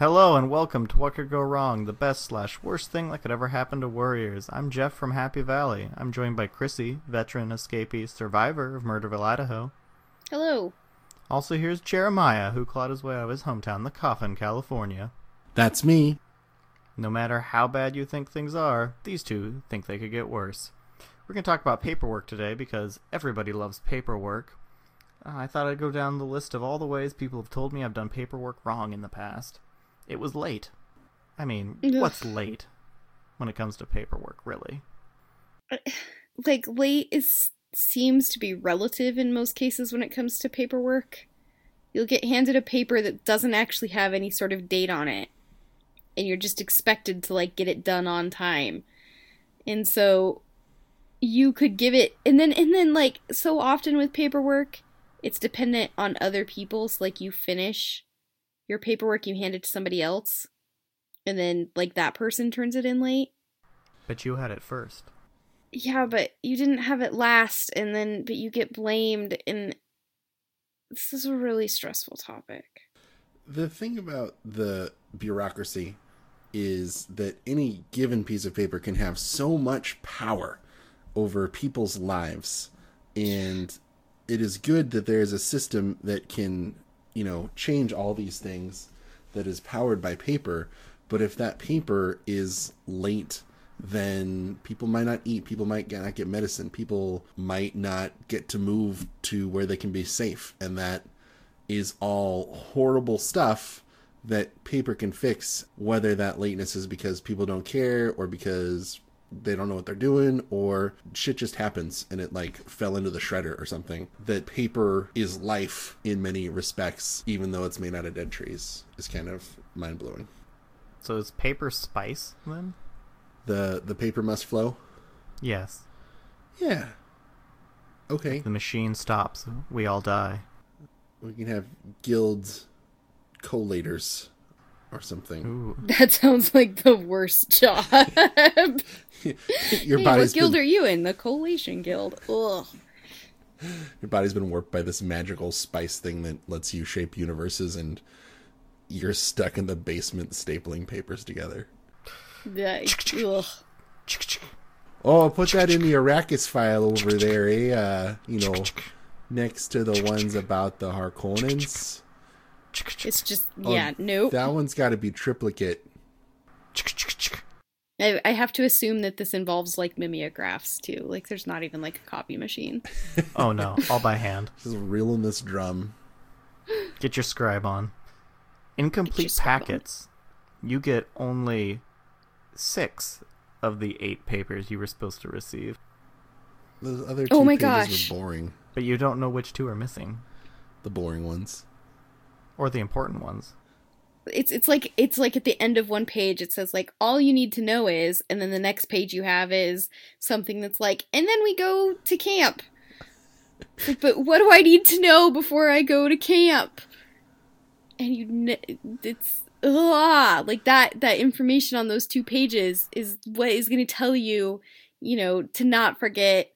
Hello and welcome to What Could Go Wrong, the best slash worst thing that could ever happen to Warriors. I'm Jeff from Happy Valley. I'm joined by Chrissy, veteran escapee survivor of Murderville, Idaho. Hello. Also here's Jeremiah, who clawed his way out of his hometown, The Coffin, California. That's me. No matter how bad you think things are, these two think they could get worse. We're going to talk about paperwork today because everybody loves paperwork. Uh, I thought I'd go down the list of all the ways people have told me I've done paperwork wrong in the past. It was late. I mean, Ugh. what's late when it comes to paperwork, really? Uh, like late is seems to be relative in most cases when it comes to paperwork. You'll get handed a paper that doesn't actually have any sort of date on it. And you're just expected to like get it done on time. And so you could give it and then and then like so often with paperwork, it's dependent on other people's like you finish your paperwork, you hand it to somebody else, and then like that person turns it in late. But you had it first. Yeah, but you didn't have it last, and then but you get blamed, and this is a really stressful topic. The thing about the bureaucracy is that any given piece of paper can have so much power over people's lives. And it is good that there is a system that can, you know, change all these things that is powered by paper. But if that paper is late, then people might not eat, people might get- not get medicine, people might not get to move to where they can be safe. And that is all horrible stuff that paper can fix, whether that lateness is because people don't care or because they don't know what they're doing or shit just happens and it like fell into the shredder or something. That paper is life in many respects, even though it's made out of dead trees, is kind of mind blowing. So is paper spice then? The the paper must flow. Yes. Yeah. Okay. The machine stops. We all die. We can have guild collators or something. Ooh. That sounds like the worst job. Your hey, what guild been, are you in? The Collation Guild. Ugh. your body's been warped by this magical spice thing that lets you shape universes and you're stuck in the basement stapling papers together. That- ugh. Oh, put that in the Arrakis file over there, eh? Uh, you know, next to the ones about the Harkonnens. It's just Oh, yeah, nope. That one's got to be triplicate. I, I have to assume that this involves like mimeographs too. Like there's not even like a copy machine. Oh no, all by hand. Just reeling this drum. Get your scribe on. Incomplete scribe on. packets. You get only six of the eight papers you were supposed to receive, Those other oh two Oh my pages gosh. were boring. but you don't know which two are missing The boring ones. Or the important ones. It's it's like it's like at the end of one page it says like all you need to know is and then the next page you have is something that's like and then we go to camp. Like, but what do I need to know before I go to camp? And you it's ah like that that information on those two pages is what is going to tell you, you know, to not forget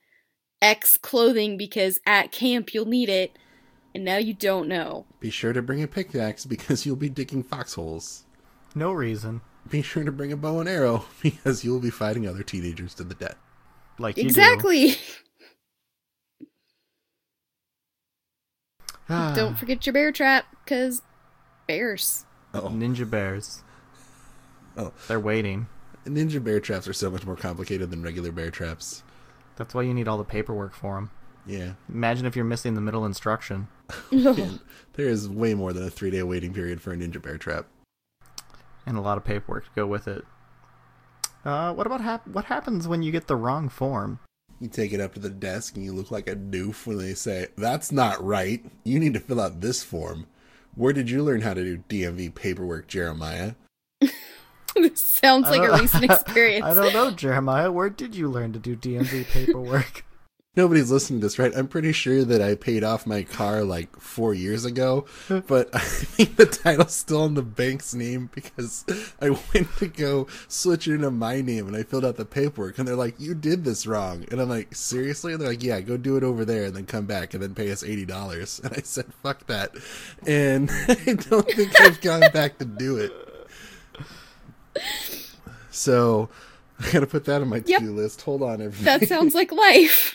X clothing because at camp you'll need it and now you don't know. Be sure to bring a pickaxe because you'll be digging foxholes. No reason. Be sure to bring a bow and arrow because you'll be fighting other teenagers to the death. Like you do. Exactly. Ah. Don't forget your bear trap, cause bears. Oh, Ninja bears. Oh. They're waiting. ninja bear traps are so much more complicated than regular bear traps. That's why you need all the paperwork for them. Yeah, Imagine if you're missing the middle instruction. Ugh. there is way more than a three day waiting period for a ninja bear trap. and a lot of paperwork to go with it. Uh, what about hap- what happens when you get the wrong form? You take it up to the desk and you look like a doof when they say, That's not right. You need to fill out this form. Where did you learn how to do DMV paperwork, Jeremiah? this sounds like a recent experience. I don't know, Jeremiah. Where did you learn to do DMV paperwork? Nobody's listening to this, right? I'm pretty sure that I paid off my car like four years ago, but I think the title's still in the bank's name because I went to go switch it into my name and I filled out the paperwork and they're like, "You did this wrong," and I'm like, "Seriously?" And they're like, "Yeah, go do it over there and then come back and then pay us eighty dollars." And I said, "Fuck that," and I don't think I've gone back to do it. So I gotta put that on my Yep. to-do list. Hold on, everybody. that sounds like life.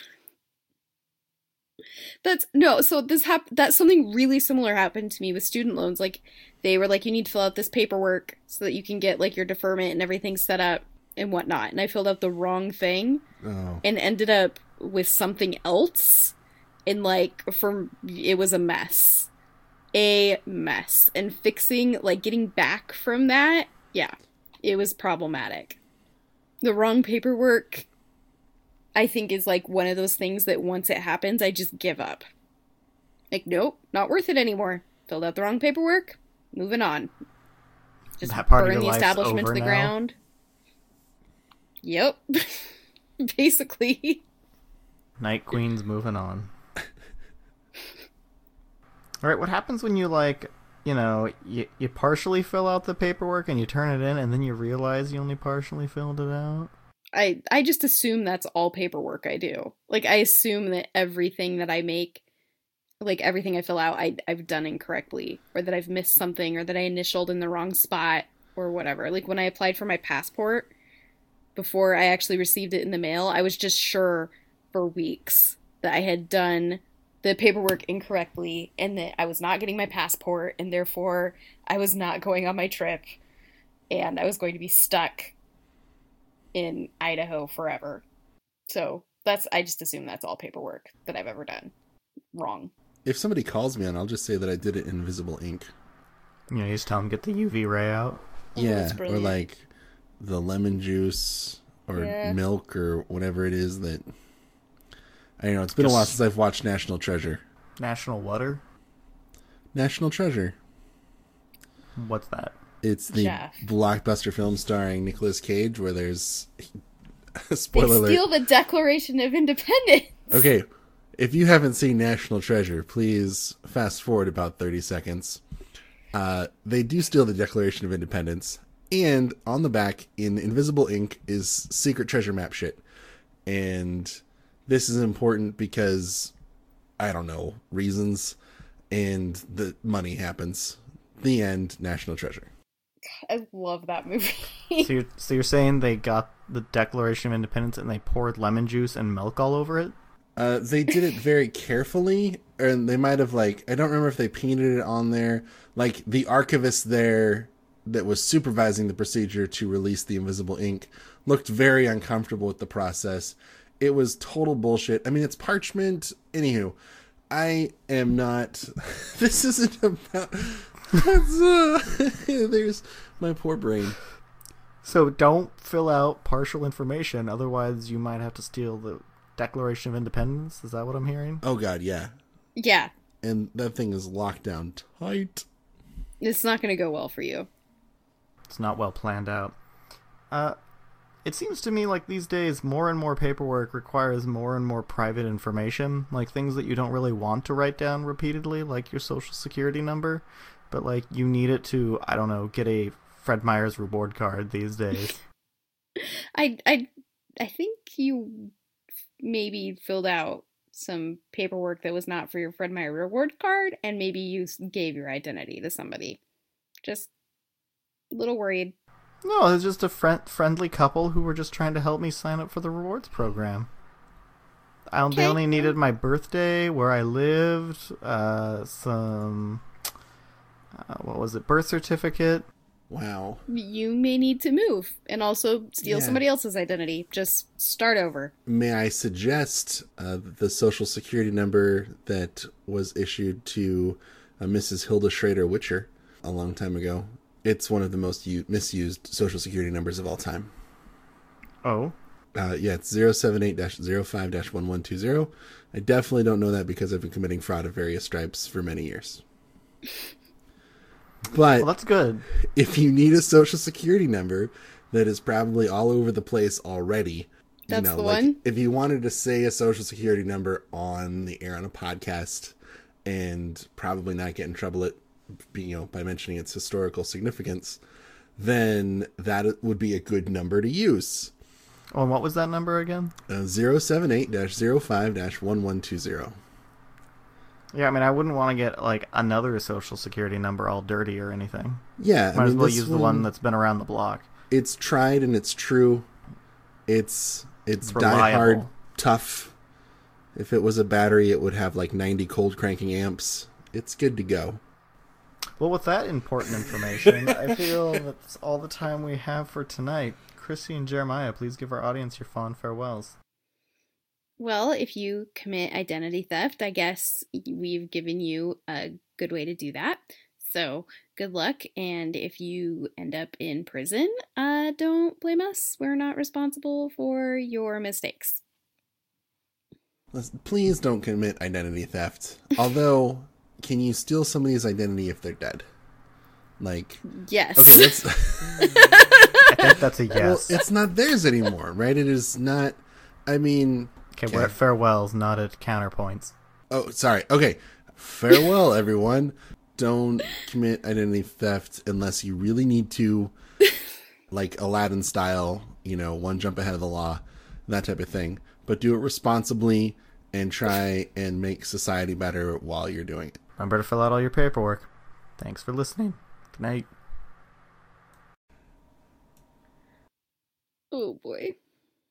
That's no, so this hap- that's something really similar happened to me with student loans. Like they were like, you need to fill out this paperwork so that you can get like your deferment and everything set up and whatnot. And I filled out the wrong thing oh. and ended up with something else. And like for it was a mess. A mess. And fixing like getting back from that, yeah, it was problematic. The wrong paperwork I think is like one of those things that once it happens, I just give up. Like, nope, not worth it anymore. Filled out the wrong paperwork. Moving on. Just That part of burn the establishment to the now? ground. Yep. Basically. Night Queen's moving on. All right, what happens when you like, you know, you you partially fill out the paperwork and you turn it in, and then you realize you only partially filled it out? I I just assume that's all paperwork I do. Like I assume that everything that I make like everything I fill out I I've done incorrectly or that I've missed something or that I initialed in the wrong spot or whatever. Like when I applied for my passport before I actually received it in the mail, I was just sure for weeks that I had done the paperwork incorrectly and that I was not getting my passport and therefore I was not going on my trip and I was going to be stuck in Idaho forever. So that's I just assume that's all paperwork that I've ever done. Wrong. If somebody calls me on, I'll just say that I did it in invisible ink. You know, you just tell them get the UV ray out. Oh, yeah, or like the lemon juice or Yeah. milk or whatever it is that. I don't know. It's been a while since I've watched National Treasure. National Water? National Treasure. What's that? It's the Jeff. blockbuster film starring Nicolas Cage where there's They spoiler alert. steal the Declaration of Independence. Okay, if you haven't seen National Treasure, please fast forward about 30 seconds. Uh, they do steal the Declaration of Independence, and on the back, in invisible ink, is secret treasure map shit. And this is important because, I don't know, reasons, and the money happens. The end, National Treasure. I love that movie. So you're, so you're saying they got the Declaration of Independence and they poured lemon juice and milk all over it? Uh, they did it very carefully, and they might have like I don't remember if they painted it on there. Like the archivist there that was supervising the procedure to release the invisible ink looked very uncomfortable with the process. It was total bullshit. I mean, it's parchment. Anywho, I am not. This isn't about. That's, uh, there's my poor brain. So don't fill out partial information, otherwise you might have to steal the Declaration of Independence. Is that what I'm hearing? Oh god, yeah. yeah, And that thing is locked down tight. it's not going to go well for you. It's not well planned out. Uh, it seems to me like these days more and more paperwork requires more and more private information, like things that you don't really want to write down repeatedly, like your social security number, but like you need it to, I don't know, get a Fred Meyer's reward card these days. I I I think you maybe filled out some paperwork that was not for your Fred Meyer reward card, and maybe you gave your identity to somebody. Just a little worried. No, it's just a friend friendly couple who were just trying to help me sign up for the rewards program. I, They only needed my birthday, where I lived, uh, some, uh, what was it, birth certificate, Wow. You may need to move and also steal Yeah. somebody else's identity. Just start over. May I suggest uh, the social security number that was issued to uh, Mrs. Hilda Schrader Whitcher a long time ago? It's one of the most u- misused social security numbers of all time. Oh, Uh, yeah, it's 078 05 1120. I definitely don't know that because I've been committing fraud of various stripes for many years. But Well, that's good. if you need a social security number that is probably all over the place already, That's you know, the like one? if you wanted to say a social security number on the air on a podcast and probably not get in trouble at you know by mentioning its historical significance, then that would be a good number to use. Oh, and what was that number again? Uh, 078-05-1120. Yeah, I mean, I wouldn't want to get like another social security number all dirty or anything. Yeah, Might I as well use the one that's been around the block. it's tried and it's true. It's it's, It's die hard tough. If it was a battery, it would have like 90 cold cranking amps. It's good to go. Well, with that important information, I feel that's all the time we have for tonight. Chrissy and Jeremiah, please give our audience your fond farewells. Well, if you commit identity theft, I guess we've given you a good way to do that. So good luck. And if you end up in prison, uh, don't blame us. We're not responsible for your mistakes. Listen, Please don't commit identity theft. Although, can you steal somebody's identity if they're dead? Like, Yes. okay, that's I think that's a well, yes. it's not theirs anymore, right? It is not. I mean, okay, we're at farewells, not at counterpoints. Oh, sorry. Okay. Farewell, everyone. Don't commit identity theft unless you really need to, like Aladdin style, you know, one jump ahead of the law, that type of thing. But do it responsibly and try and make society better while you're doing it. Remember to fill out all your paperwork. Thanks for listening. Good night. oh boy.